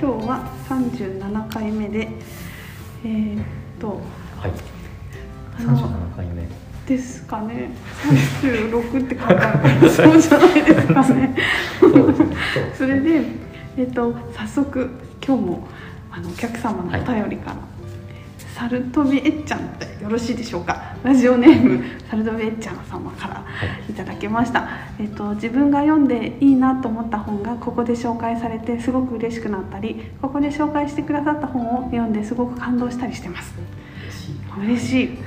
今日は37回目でえー、っとはい。あの三十七回目。ですかね。36って書いてある。そうじゃないですかね。そ れで、えっと早速今日もあのお客様のお便りから、サルトビエッちゃんってよろしいでしょうか？ラジオネームサルトビエッちゃん様からはいいただきました、えっと自分が読んでいいなと思った本がここで紹介されてすごく嬉しくなったりここで紹介してくださった本を読んですごく感動したりしてます。嬉しい。嬉しい。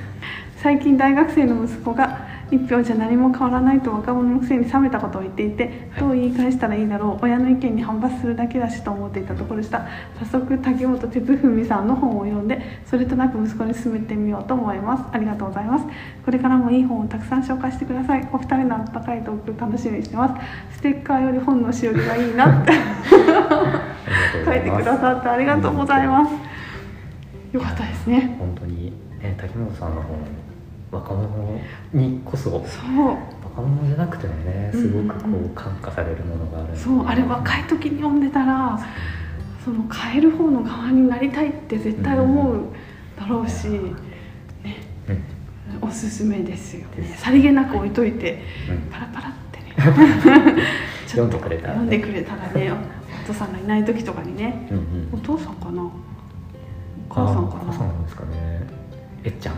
最近大学生の息子が一票じゃ何も変わらないと若者のくせに冷めたことを言っていてはいどう言い返したらいいだろう。親の意見に反発するだけだしと思っていたところでした。早速竹本哲文さんの本を読んでそれとなく息子に勧めてみようと思います。ありがとうございます。これからもいい本をたくさん紹介してください。お二人の温かいトーク楽しみにしてます。ステッカーより本のしおりがいいなって。書いてくださってありがとうございます。よかったですね。本当に。ね竹本さんの本若者にこそそう。若者じゃなくてもねすごくこうん。うんうう感化されるものがあるんで。そうあれ若い時に読んでたらその変える方の側になりたいって絶対思うだろうし、ね、うん。おすすめですよね。さりげなく置いといてうん。パラパラってね。ちょっと読んでくれたらね。読んでくれたらねお父さんがいない時とかにね。うんおうん。父さんかな？お母さんかあお母さんななんですかね。えっちゃん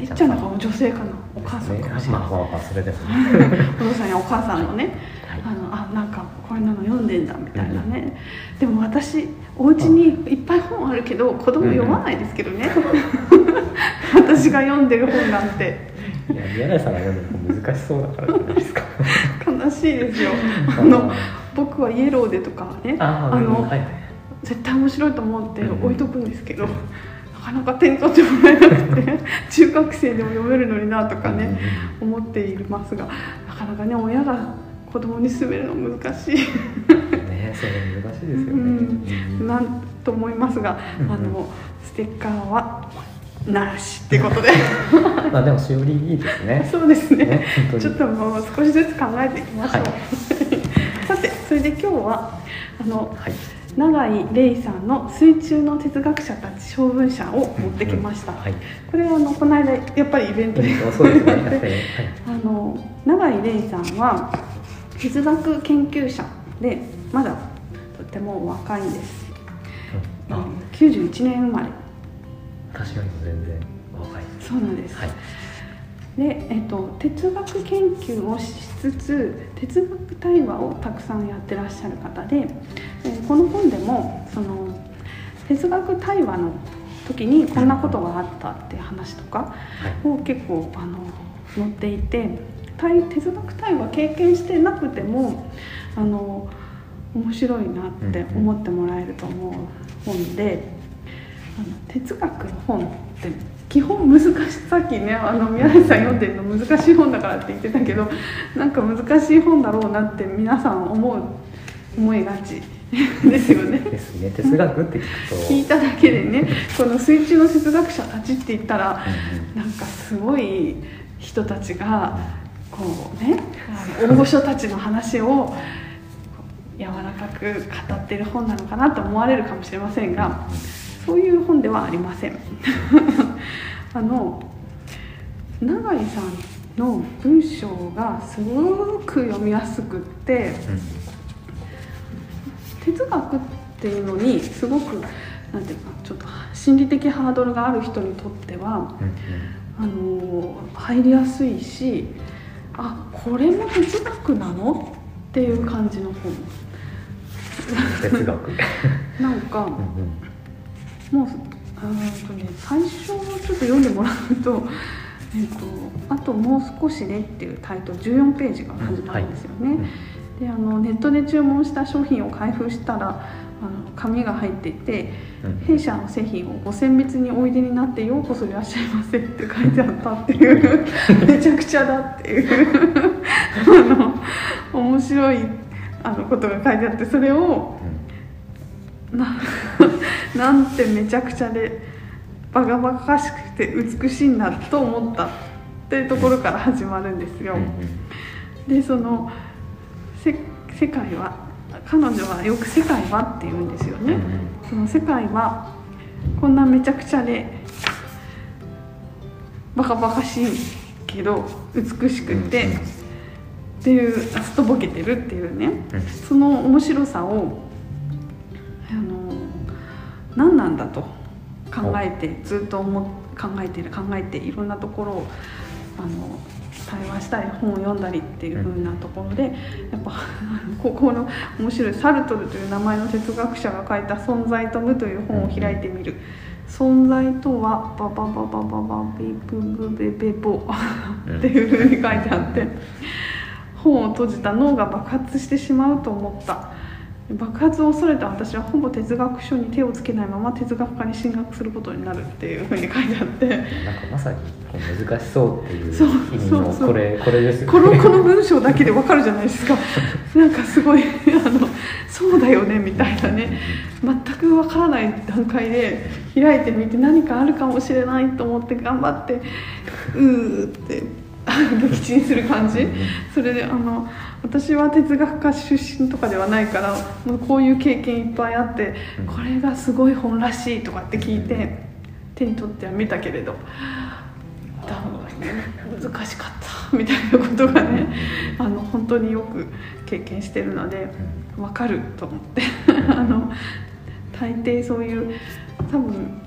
えっちゃんなんか女性かな？お母さんかもしれない、まあまあまあそれでもね。お父さんやお母さんのねはいあのあなんかこれなの読んでんだみたいなね、でも私お家にいっぱい本あるけど子供読まないですけどね、私が読んでる本なんて。いや宮台さんが読んでる本難しそうだからじゃないですか。悲しいですよ。あの僕はイエローでとかねああの、はい絶対面白いと思って置いとくんですけど、なかなか手に取ってもらえなくて中学生でも読めるのになとかね、思っていますがなかなかね親が子供に勧めるの難しい。ねそれ難しいですよね、うん。なんと思いますが、あのステッカーはなしってことで。まあでもしおりいいですね。そうですね。ねちょっともう少しずつ考えていきましょう、は さてそれで今日はあのはい永井玲さんの「水中の哲学者たち小文社」を持ってきました、はい。これはあのこの間やっぱりイベントでやっぱり、はい、あの永井玲さんは哲学研究者でまだとてもお若いんです。うん。あ。91年生まれ。私よりも全然若い。そうなんです、はいで、えっと、哲学研究をしつつ哲学対話をたくさんやってらっしゃる方で、えーこの本でもその哲学対話の時にこんなことがあったって話とかはいを結構あの載っていて対哲学対話経験してなくてもあの面白いなって思ってもらえると思う本で。あの哲学の本って基本難しいさっきねあの宮根さん読んでるの難しい本だからって言ってたけどなんか難しい本だろうなって皆さん思う思いがち ですよね。ですね哲学って聞くと聞いただけでねこの水中の哲学者たちって言ったらうんなんかすごい人たちがこうね大御所たちの話を柔らかく語ってる本なのかなと思われるかもしれませんが。そういう本ではありません。あの永井さんの文章がすごく読みやすくってうん哲学っていうのにすごくなんていうかちょっと心理的ハードルがある人にとってはうんあの入りやすいしあこれも哲学なの？っていう感じの本。哲学。なんか、うん。もうあーとね最初ちょっと読んでもらうと「えっとあともう少しね」っていうタイトル14ページが始まるんですよね。うんであのネットで注文した商品を開封したらあの紙が入っていてうん「弊社の製品をご選別においでになってようこそいらっしゃいませ」って書いてあったっていうめちゃくちゃだっていうあの面白いあのことが書いてあってそれをななんてめちゃくちゃでバカバカしくて美しいんだと思ったっていうところから始まるんですよ。でそのせ世界は彼女はよく「世界は」って言うんですよね。うんその世界はこんなめちゃくちゃでバカバカしいけど美しくて、うんっていうすっとぼけてるっていうね。うん。その面白さを何なんだと考えてずっと思っ考えてる考えていろんなところをあの対話したり本を読んだりっていう風なところで、やっぱ ここの面白いサルトルという名前の哲学者が書いた「存在と無」という本を開いてみる。存在とはババババババビブブベベボっていう風に書いてあって本を閉じた脳が爆発してしまうと思った爆発を恐れた私はほぼ哲学書に手をつけないまま哲学科に進学することになるっていう風に書いてあって。なんかまさにこう難しそうっていうそう意味のそうそうこれこれですよこのこの文章だけでわかるじゃないですか。なんかすごいあのそうだよねみたいなね。全くわからない段階で開いてみて何かあるかもしれないと思って頑張ってうーって撃沈する感じ。それであの私は哲学科出身とかではないからもうこういう経験いっぱいあってうん。これがすごい本らしいとかって聞いて手に取っては見たけれど難しかったみたいなことがねあの本当によく経験してるので分かると思って あの大抵そういう多分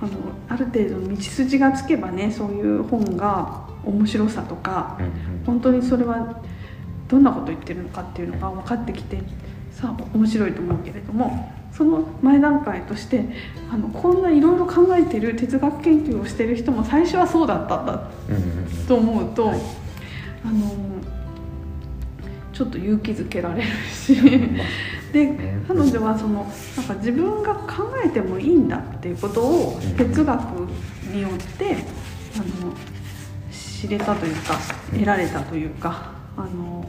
あのある程度の道筋がつけばねそういう本が面白さとか本当にそれはどんなこと言ってるのかっていうのが分かってきてさあ面白いと思うけれどもその前段階としてあのこんないろいろ考えてる哲学研究をしてる人も最初はそうだったんだと思うと、はい。あのちょっと勇気づけられるしまあでね彼女はそのなんか自分が考えてもいいんだっていうことをうん。哲学によってあの知れたというかうん得られたというかあの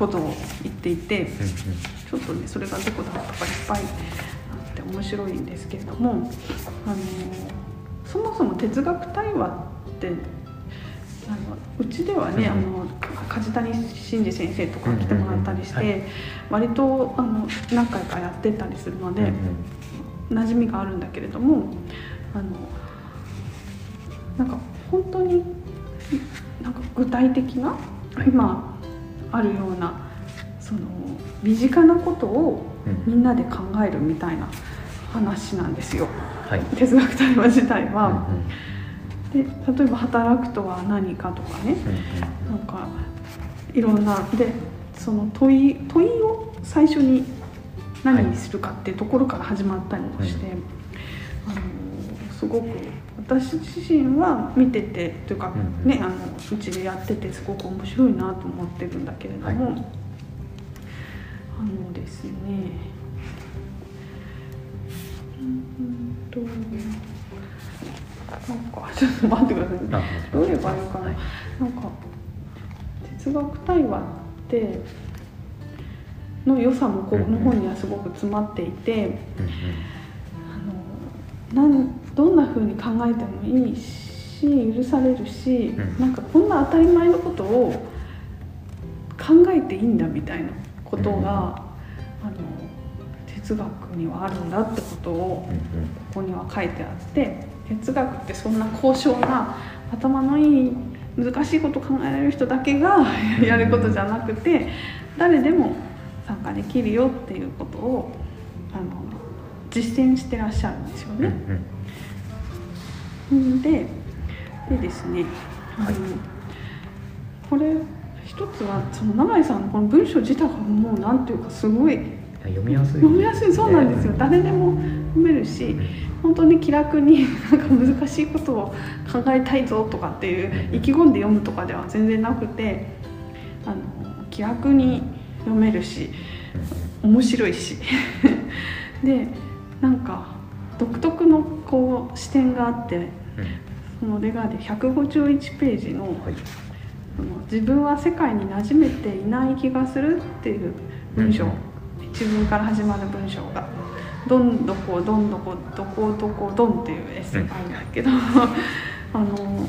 ことを言っていてちょっとねそれがどこだったかいっぱいあって面白いんですけれどもあのそもそも哲学対話ってあのうちではね、うんあの梶谷真二先生とか来てもらったりして、割とあの何回かやってたりするので、馴染みがあるんだけれどもあのなんか本当になんか具体的なはい。今あるようなその身近なことをうん。みんなで考えるみたいな話なんですよ。はい。哲学対話自体は。で例えば働くとは何かとかね。うんなんかいろんなでその問い問いを最初に何にするかっていうところから始まったりもして、あのすごく。私自身は見ててというか、うねあのうちでやっててすごく面白いなと思ってるんだけれども、はい。あのですねうんとなんかちょっと待ってくださいどう言えばいいかな、はい。なんか哲学対話っての良さもこの本にはすごく詰まっていて、なんどんな風に考えてもいいし許されるし、うん。なんかこんな当たり前のことを考えていいんだみたいなことが、うん。あの哲学にはあるんだってことをここには書いてあって哲学ってそんな高尚な頭のいい難しいこと考えられる人だけがやることじゃなくて誰でも参加できるよっていうことを実践してらっしゃるんですようんうね。ん。ででですねあの、はい。これ一つはその永井さんのこの文章自体がもうなんていうかすごい読みやすい。読みやすい。そうなんですよ。誰でも読めるし本当に気楽になんか難しいことを考えたいぞとかっていう意気込んで読むとかでは全然なくてあの気楽に読めるし面白いし。でなんか独特のこう視点があってそのレガーで151ページのはい。自分は世界に馴染めていない気がするっていう文章、うん一文から始まる文章が「どんどこどんどこどこどこどん」っていうエッセイがあるんだけど、あの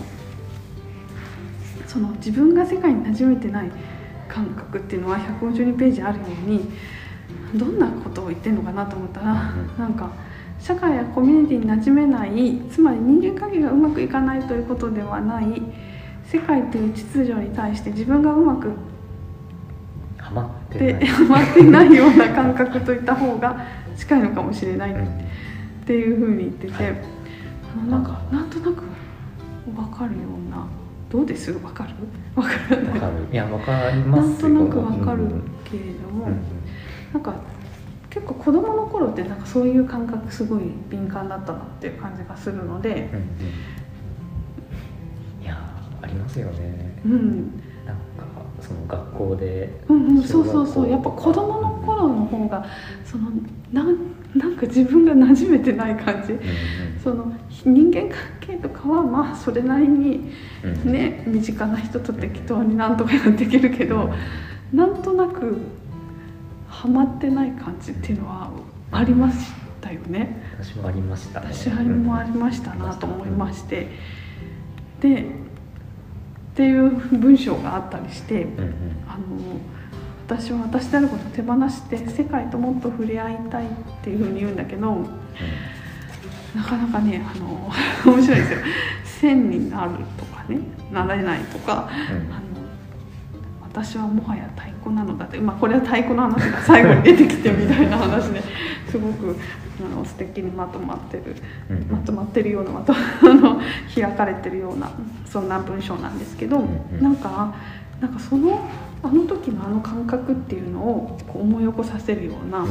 その自分が世界に馴染めてない感覚っていうのは152ページあるようにどんなことを言ってるのかなと思ったら、うんなんか社会やコミュニティに馴染めないつまり人間関係がうまくいかないということではない世界という秩序に対して自分がうまくハマってでない。ハマってないような感覚といった方が近いのかもしれない。っうん。ていうふうに言ってて、はい。あのなんか。なんとなく分かるようなどうです？分かる？分からない。わかる。いやわかりまなんとなく分かるうんけれども、うんなんか結構子供の頃ってなんかそういう感覚すごい敏感だったなっていう感じがするのでうんうん。いやありますよね。うん、なんかその学校でうんうん、そうそうそう。やっぱ小子供の頃の方がそのなんなんか自分が馴染めてない感じ。うんうん。その人間関係とかはまあそれなりにうんうん。ね身近な人と適当になんとかやっていけるけどなんとなくハマってない感じっていうのはありましたよね。私もありましたね。私もありましたなと思いまして。でっていう文章があったりしてうんうん。あの私は私であることを手放して世界ともっと触れ合いたいっていうふうに言うんだけどなかなかねあの 面白いですよ。線になるとかねなれないとかうん。あの私はもはや太鼓なのだって、まあ、これは太鼓の話が最後に出てきてみたいな話ですごくあの素敵にまとまってるまとまってるようなまと あの開かれてるようなそんな文章なんですけど、なんかなんかそのあの時のあの感覚っていうのをこう思い起こさせるような。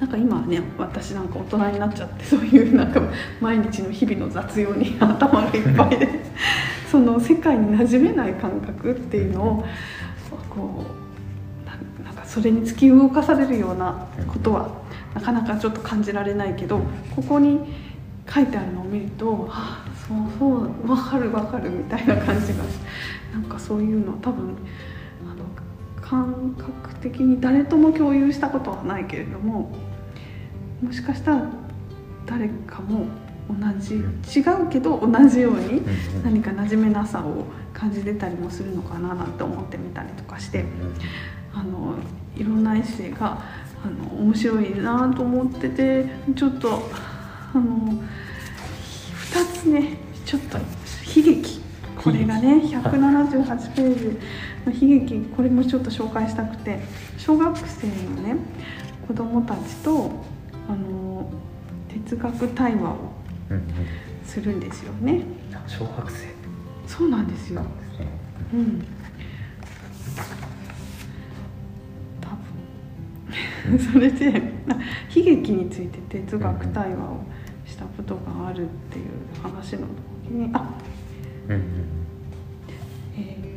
なんか今はね私なんか大人になっちゃってそういうなんか毎日の日々の雑用に頭がいっぱいで その世界に馴染めない感覚っていうのをこうなんかそれに突き動かされるようなことはなかなかちょっと感じられないけどここに書いてあるのを見ると「ああそうそう分かる分かる」みたいな感じがなんかそういうの多分あの感覚的に誰とも共有したことはないけれどももしかしたら誰かも同じ違うけど同じように何か馴染めなさを感じてたりもするのかななんて思ってみたりとかして。あのいろんなエッセイがあの面白いなと思っててちょっとあの2つねちょっと悲劇。これがね178ページの悲劇。これもちょっと紹介したくて。小学生のね子供たちとあの哲学対話をするんですよねあ小学生。そうなんですよ。すね。うん。多分。それでな悲劇について哲学対話をしたことがあるっていう話の時にあ、うんうんえー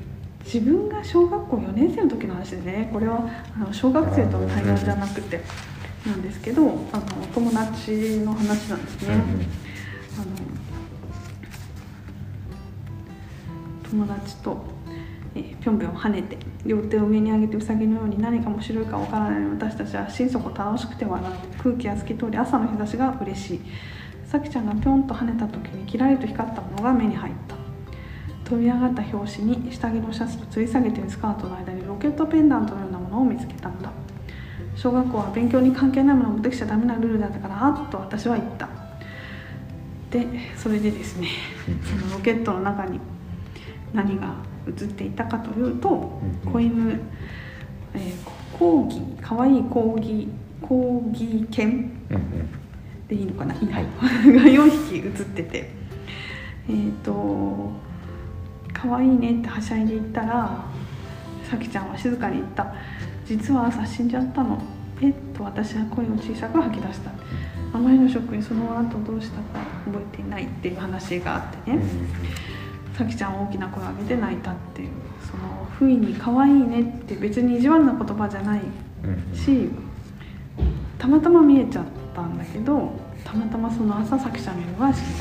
自分が小学校4年生の時の話でねこれはあの小学生との対話じゃなくてなんですけどあの友達の話なんですね。うんうんあの友達と、ぴょんぴょん跳ねて両手を上に上げてうさぎのように何か面白いかわからない私たちは心底楽しくて笑う空気が透き通り朝の日差しが嬉しい。さきちゃんがぴょんと跳ねた時にキラリと光ったものが目に入った。飛び上がった拍子に下着のシャツと吊り下げているスカートの間にロケットペンダントのようなものを見つけたのだ。小学校は勉強に関係ないものを持ってきちゃダメなルールだったからあっと私は言った。でそれでですねそのロケットの中に何が映っていたかというとうん子犬、えー、コーギーかわいいコーギーコーギー犬でいいのかな、いいなはい。が4匹映ってて。えっ、と可愛いねってはしゃいで言ったらさきちゃんは静かに言った。実は朝死んじゃったの。え？っと私は声を小さく吐き出したあまりのショックにその後どうしたか覚えていないっていう話があってね、さきちゃんは大きな声を上げて泣いたっていう。その不意に可愛いねって別に意地悪な言葉じゃないし、たまたま見えちゃったんだけどたまたまその朝さきちゃんよりは死ん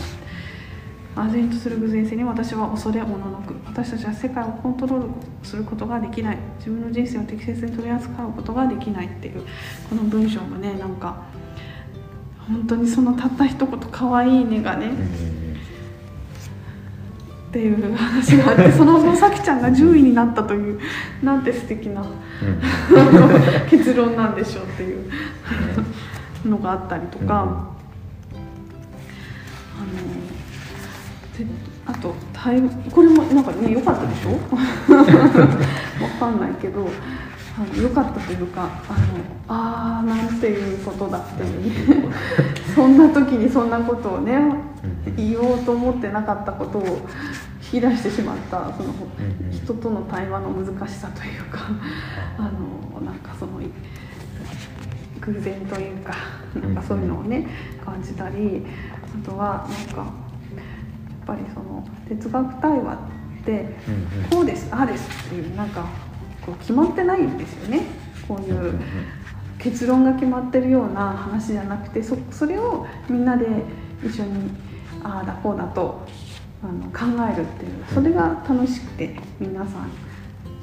だ唖然とする偶然性に私は恐れおののく私たちは世界をコントロールすることができない。自分の人生を適切に取り扱うことができないっていうこの文章もねなんか本当にそのたった一言「可愛いね」がねうん。うんっていう話があってその後さきちゃんが10位になったというなんて素敵なうん。結論なんでしょうっていうのがあったりとか、あのであとこれもなんかね良かったでしょ？わかんないけど良かったというかあのあーなんていうことだっていうね そんな時にそんなことをね言おうと思ってなかったことを引き出してしまったその人との対話の難しさというかあのなんかその偶然というかなんかそういうのをね感じたりあとはなんかやっぱりその哲学対話ってこうですああですっていうなんかこう決まってないんですよね。こういう結論が決まってるような話じゃなくてそそれをみんなで一緒にああだこうだとあの考えるっていうそれが楽しくて皆さん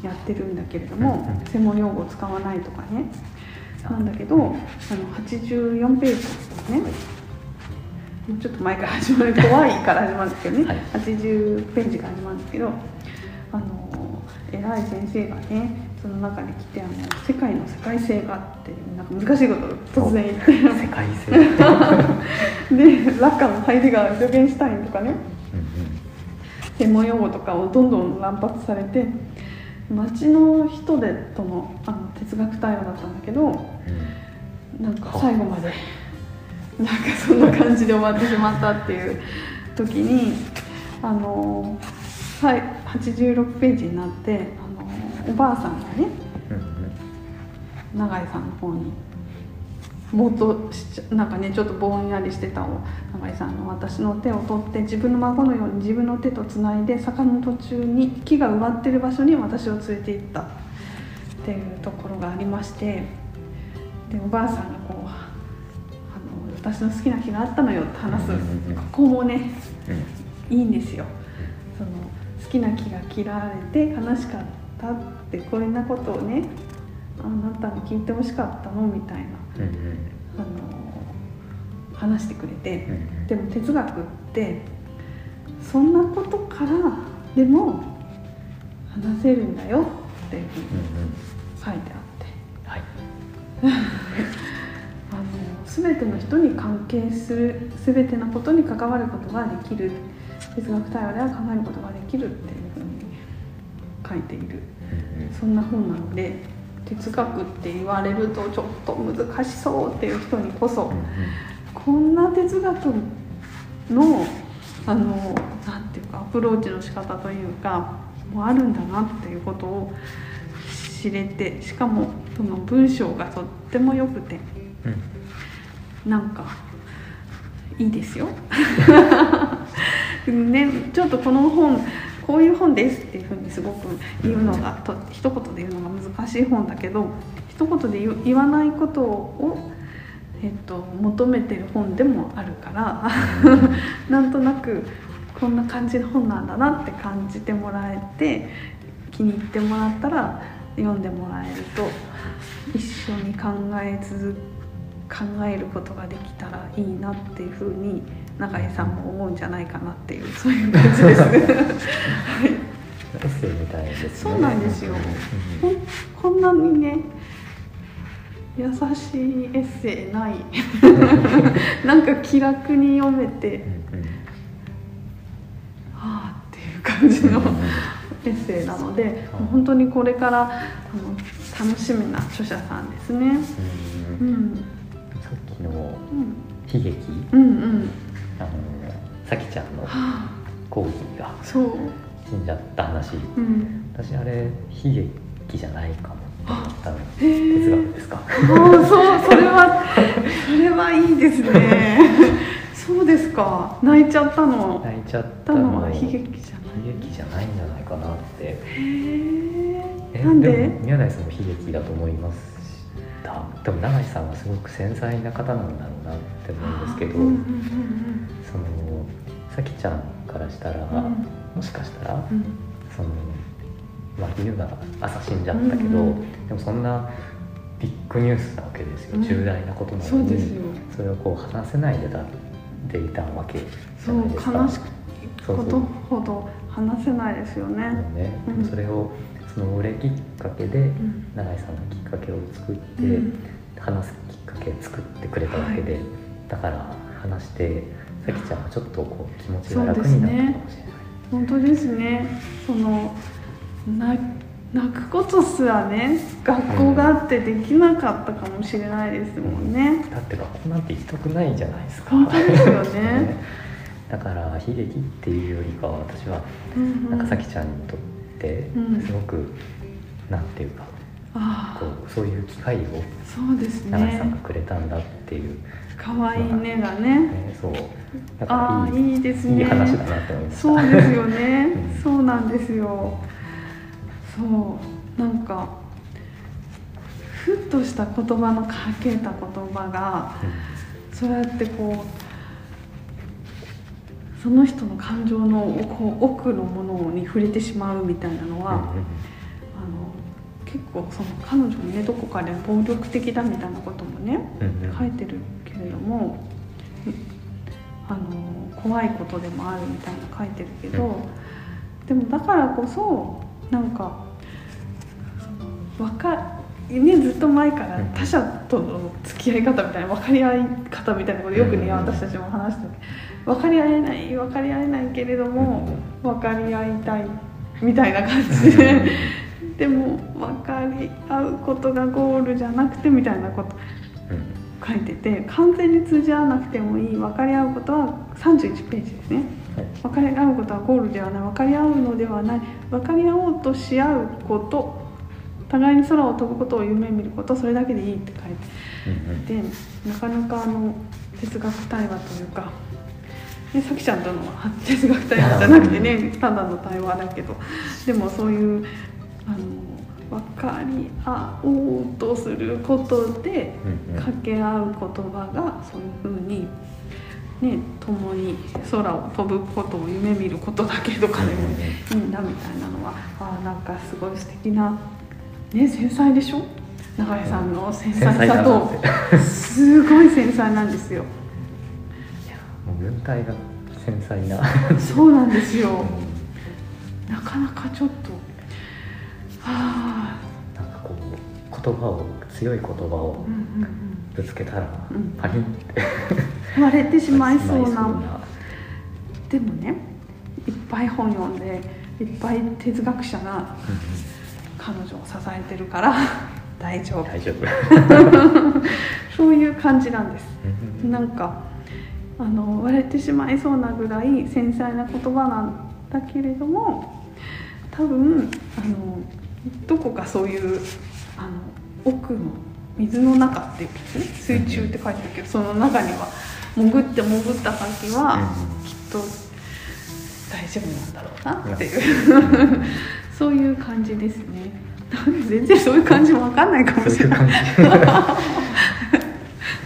やってるんだけれどもうん専門用語を使わないとかね。なんだけどあの84ページですね。もうちょっと前から始まる怖いから始まるんですけどね、はい。80ページから始まるんですけどあの偉い先生がねその中に来てあの「世界の世界性が」っていうなんか難しいことを突然言って。世界性。でラッカーのハイデガールドゲンシュタインとかね専門用語とかをどんどん乱発されて街の人でとのあの哲学対話だったんだけどうん。うんなんか最後までなんかそんな感じで終わってしまったっていう時にあのはい86ページになってあのおばあさんがねうんうん永井さんの方にもっとなんかねちょっとぼんやりしてたを永井さんの私の手を取って自分の孫のように自分の手とつないで坂の途中に木が植わってる場所に私を連れて行った。っていうところがありましてでおばあさんがこうあの私の好きな木があったのよって話す。ここもねうん。いいんですよ好きな木が切られて悲しかったってこんなことをねあなたに聞いてほしかったのみたいなうんうん。あの話してくれてうんうん。でも哲学ってそんなことからでも話せるんだよっていうふうにうん。うん書いてあって。はい。あの全ての人に関係する全てのことに関わることができる哲学対話では考えることができるっていうふうに書いている。そんな本なので哲学って言われるとちょっと難しそうっていう人にこそこんな哲学のあのなんていうかアプローチの仕方というかもあるんだなっていうことを知れてしかもその文章がとっても良くてうん。なんかいいですよ。ね、ちょっとこの本こういう本ですっていうふうにすごく言うのがと一言で言うのが難しい本だけど一言で言わないことを、えっと、求めてる本でもあるから なんとなくこんな感じの本なんだなって感じてもらえて気に入ってもらったら読んでもらえると一緒に考え続考えることができたらいいなっていうふうに永井さんも思うんじゃないかなっていうそういう感じです。はいエッセイみたいですね。そうなんですよ。こんなにね優しいエッセイない。なんか気楽に読めてうんうん。はあっていう感じのエッセイなので本当にこれからあの楽しみな著者さんですね。うんううん。ん、さっきのうん、悲劇？うん、うん、あのさきちゃんのはあ、コーヒーが死んじゃった話。う。ん、私あれ悲劇じゃないかもって思ったの。へえ。哲学ですか？ああ、そう、それは、それはいいですね。そうですか、泣いちゃったの。泣いちゃったたののは悲劇じゃない。悲劇じゃないんじゃないかなって。へえ。えなんで？も宮台さんも悲劇だと思いました。でも永井さんはすごく繊細な方なんだろうなって思うんですけど、うんうんそのさきちゃんからしたら、うん。うんもしかしたらうん。そのまあ理由が朝死んじゃったけど、うんうんでもそんなビッグニュースなわけですよ、うん。重大なことなのに。それをこう話せないでだでいたわけじそうゃないですか悲しくことほど話せないですよ。ね。ね、うんそれをその俺きっかけでうん永井さんがきっかけを作って、うん。話すきっかけ作ってくれたわけで、だから話してさきちゃんはちょっとこう気持ちが楽になったかもしれない。本当ですね。そのな泣くことすらね学校があってできなかったかもしれないですもんね。だって学校なんて行きたくないじゃないですか。本当ですよね。だから悲劇っていうよりかは私はうんうん。なんかさきちゃんにとってうん。すごく、なんていうかあこうそういう機会をあそうです永井さんがね。くれたんだっていう、可愛いねがね。ね、そうだああからいいいいですね。いい話だなって思いました。そうですよね、うんそうなんですよそうなんかふっとした言葉のかけた言葉がそうやってこうその人の感情のこう奥のものに触れてしまうみたいなのは、うん結構その彼女にねどこかで暴力的だみたいなこともねうんうん。書いてるけれどもあの怖いことでもあるみたいな書いてるけど、うん。でもだからこそなんかそのわかね、ずっと前からうん他者との付き合い方みたいな分かり合い方みたいなことよくね、うん私たちも話してる分かり合えない分かり合えないけれども、分かり合いたいみたいな感じででも分かり合うことがゴールじゃなくてみたいなことうん。書いてて完全に通じ合わなくてもいい分かり合うことは31ページですね。はい。分かり合うことはゴールではない。分かり合うのではない。分かり合おうとし合うこと。互いに空を飛ぶことを夢見ること。それだけでいいって書いうんうん。ててなかなかあの哲学対話というか、ね、さきちゃんとのは哲学対話じゃなくてね ただの対話だけど。でもそういうあの分かり合おうとすることで掛け合う言葉がそういうふうに、ね、共に空を飛ぶことを夢見ることだけとかでもいいんだみたいなのはあーなんかすごい素敵な、ね、繊細でしょ？永井さんの繊細さとすごい繊細なんですよ。いやもう文体が繊細な、そうなんですよ。うなかなかちょっと言葉を強い言葉をぶつけたらうん。パリンって。割れてしまいそうな。でもねいっぱい本読んでいっぱい哲学者がうん彼女を支えてるから 大丈夫。うん大丈夫。そういう感じなんです。うん。なんかあの割れてしまいそうなぐらい繊細な言葉なんだけれども多分あのどこかそういうあの奥の水の中っていうね水中って書いてるけどその中には潜って潜った先はきっと大丈夫なんだろうなっていう。そういう感じですね。全然そういう感じも分かんないかもしれない。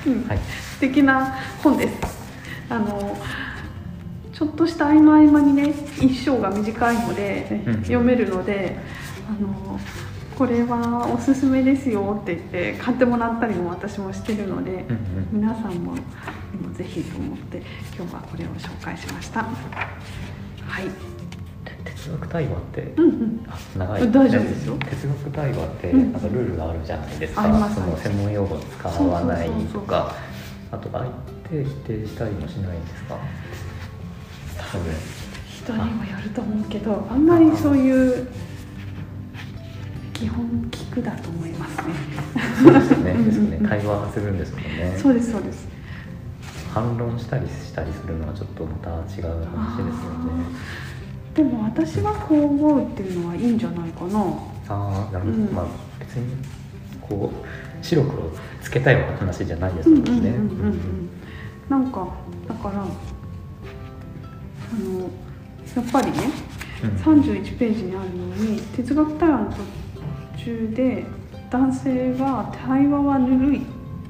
素敵 な本です。あのちょっとした合間合間にね一章が短いので、うん。読めるのであのこれはおすすめですよって言って買ってもらったりも私もしてるので、うんうん。皆さんもぜひと思って今日はこれを紹介しました。はい。哲学対話ってうんうん。あ長い。大丈夫ですよ。哲学対話ってうんなん。かルールがあるじゃないですか、ありますその専門用語を使わないとかあと相手否定したりもしないんですか？多分。人にもよると思うけどあんまりそういう基本聞くだと思いますね。そうですよね。うんですよねうん対話するんですもんね。そうですそうです。反論したりしたりするのはちょっとまた違う話ですよね。でも私はこう思うっていうのはいいんじゃないかな。ああなるほど、うん。まあ別にこう白黒つけたような話じゃないですもんね。なんかだからあのやっぱりねうん。31ページにあるように哲学対話の途中で男性が対話はぬるいっ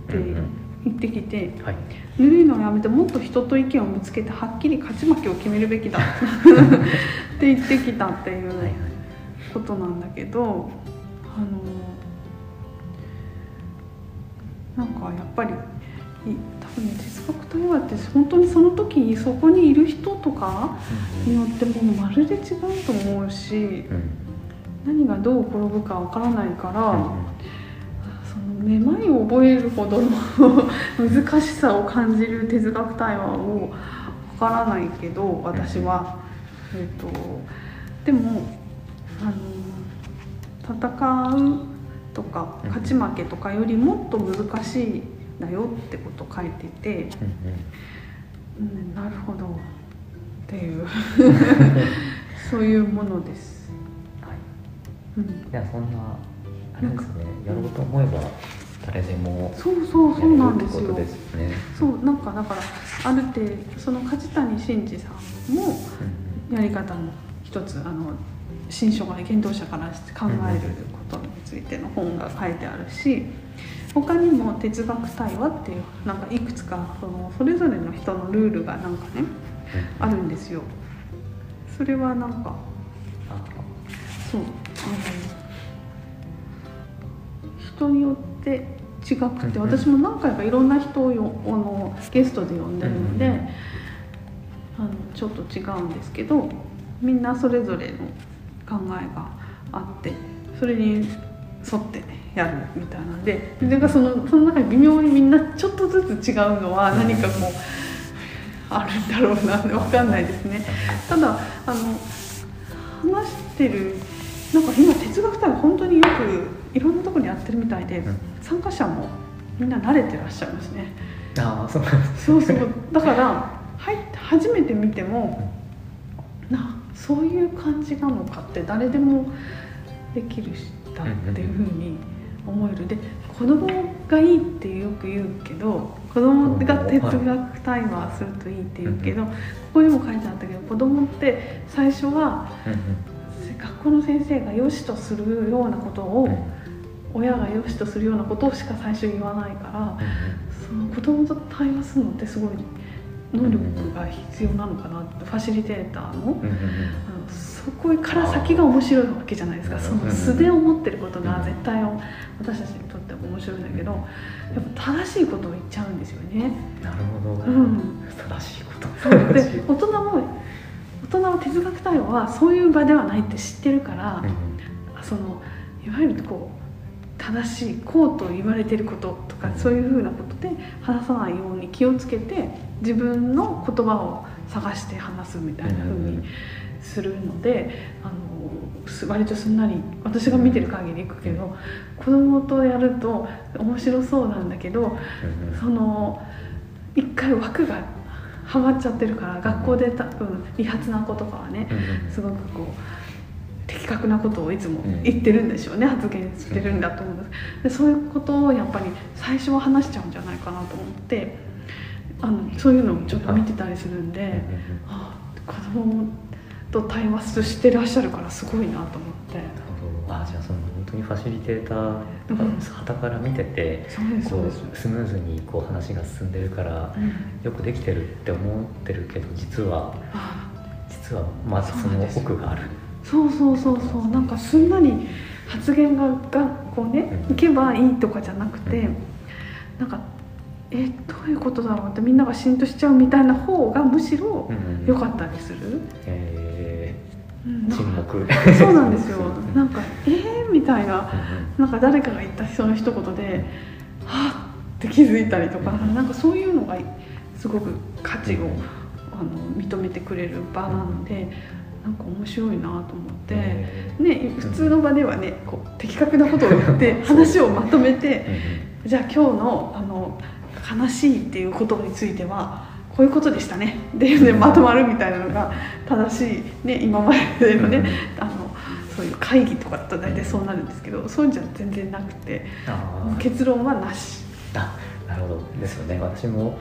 てうんうん。言ってきて、はい。ぬるいのをやめてもっと人と意見をぶつけてはっきり勝ち負けを決めるべきだって言ってきたっていうことなんだけどあのなんかやっぱり多分ね哲学対話って本当にその時にそこにいる人とかによってもうまるで違うと思うしうん何がどう転ぶかわからないから、うんそのめまいを覚えるほどの難しさを感じる哲学対話をわからないけど私は、えっとでもあの戦うとかうん勝ち負けとかよりもっと難しいんだよってことを書いてて、うん。うん、なるほどっていう。そういうものです。はいうん。いやそんなあれですねやろうと思えば誰でもそうそうそうなんですよ。ね。そうなんかだからある程度その梶谷真二さんもうん。やり方の一つあの新書が検討者から考えることについての本が書いてあるし他にも哲学対話っていうなんかいくつかそのそれぞれの人のルールがなんかねあるんですよ。それはなんかあそう人によって違くて私も何回かいろんな人をよあのゲストで呼んでるので、あのちょっと違うんですけどみんなそれぞれの考えがあってそれに沿ってやるみたいなんででがそのその中に微妙にみんなちょっとずつ違うのは何かもうあるんだろうなって分かんないですね。ただあの話してるなんか今哲学対話本当によくいろんなところにやってるみたいで、うん。参加者もみんな慣れてらっしゃいますね。あーそう。そうそう。だから入って初めて見てもなそういう感じなのかって誰でもできるんだっていうふうに思える。で子供がいいってよく言うけど子供が哲学対話するといいって言うけどここにも書いてあったけど子供って最初はうんうん学校の先生が良しとするようなことをうん。親が良しとするようなことをしか最初言わないからその子供と対話するのってすごい能力が必要なのかなってファシリテーターのそこから先が面白いわけじゃないですか。その素で思ってることが絶対私たちにとって面白いんだけどやっぱ正しいことを言っちゃうんですよね。なるほど、うん。正しいこと。で大人も大人は哲学対話はそういう場ではないって知ってるから、うんそのいわゆるこう正しいこうと言われてることとかそういうふうなことで話さないように気をつけて自分の言葉を探して話すみたいなふうにするのであのす割とすんなり私が見てる限りいくけど子供とやると面白そうなんだけどその一回枠がはまっちゃってるから学校で多分理髪な子とかはねすごくこう的確なことをいつも言ってるんでしょうね、発言してるんだと思うんです。でそういうことをやっぱり最初は話しちゃうんじゃないかなと思ってあのそういうのをちょっと見てたりするんで、うんうんうんあ子供と対話してらっしゃるからすごいなと思ってあじゃあその本当にファシリテーターとかうん。傍から見てて、こうスムーズにこう話が進んでるからうん。よくできてるって思ってるけど実はあ実はまだその奥がある。そうそうそうそう。なんかすんなり発言ががこうねうん。いけばいいとかじゃなくて、うん。なんかえどういうことだろうってみんなが浸透しちゃうみたいな方がむしろうん良かったりする、えうんー、沈黙。そうなんですよ。うんなんかえー、みたいな。うんなんか誰かが言ったその一言ではっって気づいたりとか、うん。なんかそういうのがすごく価値をあの認めてくれる場なのでなんか面白いなと思って。えね、普通の場ではねこう的確なことを言って 話をまとめてーじゃあ今日のあの悲しいっていうことについてはこういうことでしたね。っていうねまとまるみたいなのが正しい、ね、今までのねあのそういう会議とかだと大体そうなるんですけどそういうんじゃ全然なくて結論はなし。あなるほど。ですよね。私も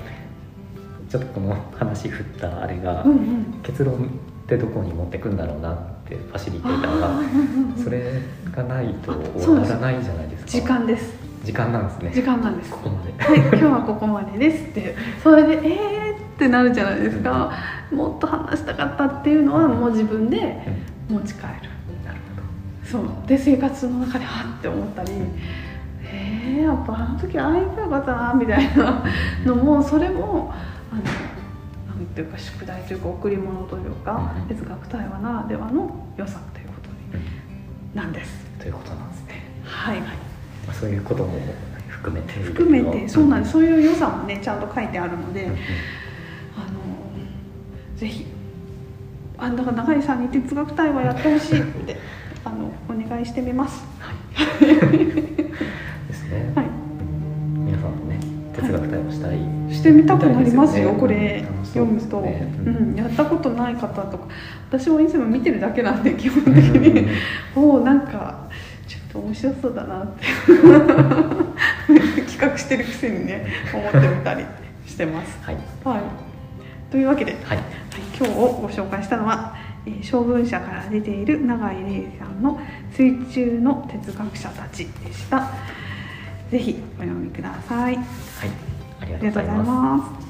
ちょっとこの話振ったあれが、うんうん。結論ってどこに持ってくんだろうなってファシリテーターが。うんうんうんそれがないとあ終わらないじゃないですか。時間です。時間なんですね。時間なんです。ここまで。はい、今日はここまでですって。それでえーってなるじゃないですか。もっと話したかったっていうのはもう自分でうん。持ち帰る。なるそう。で生活の中ではって思ったり。えー、やっぱあの時ああ言えばよかったなみたいなのもそれもあのなんていうか宿題というか贈り物というか、うん。哲学対話ならではの良さということになんです。ということなんですね、はいまあ、そういうことも含めて。含めてそうなんです。すそういう良さもねちゃんと書いてあるので、ぜひ。あだから永井さんに哲学対話やってほしいって あのお願いしてみます。はい。ですね、はい。皆さんもね哲学対話したい、してみたくなりますよ、ね。これ。読むと、ですね。うん、やったことない方とか。私もいつも見てるだけなんで基本的に。おおなんかちょっと面白そうだなって。企画してるくせにね思ってみたりしてます。はい。はい、というわけで、はいはい、今日ご紹介したのは、えー将軍社から出ている永井玲さんの「水中の哲学者たち」でした。ぜひお読みください。はいありがとうございます。